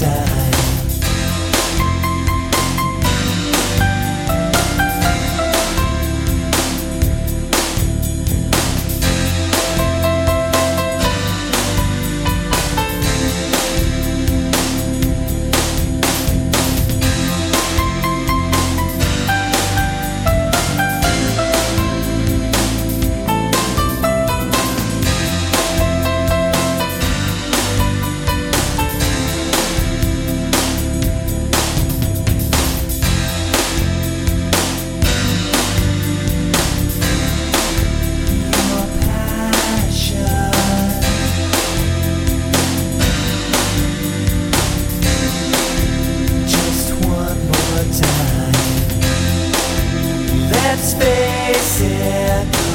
waste Let's face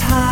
high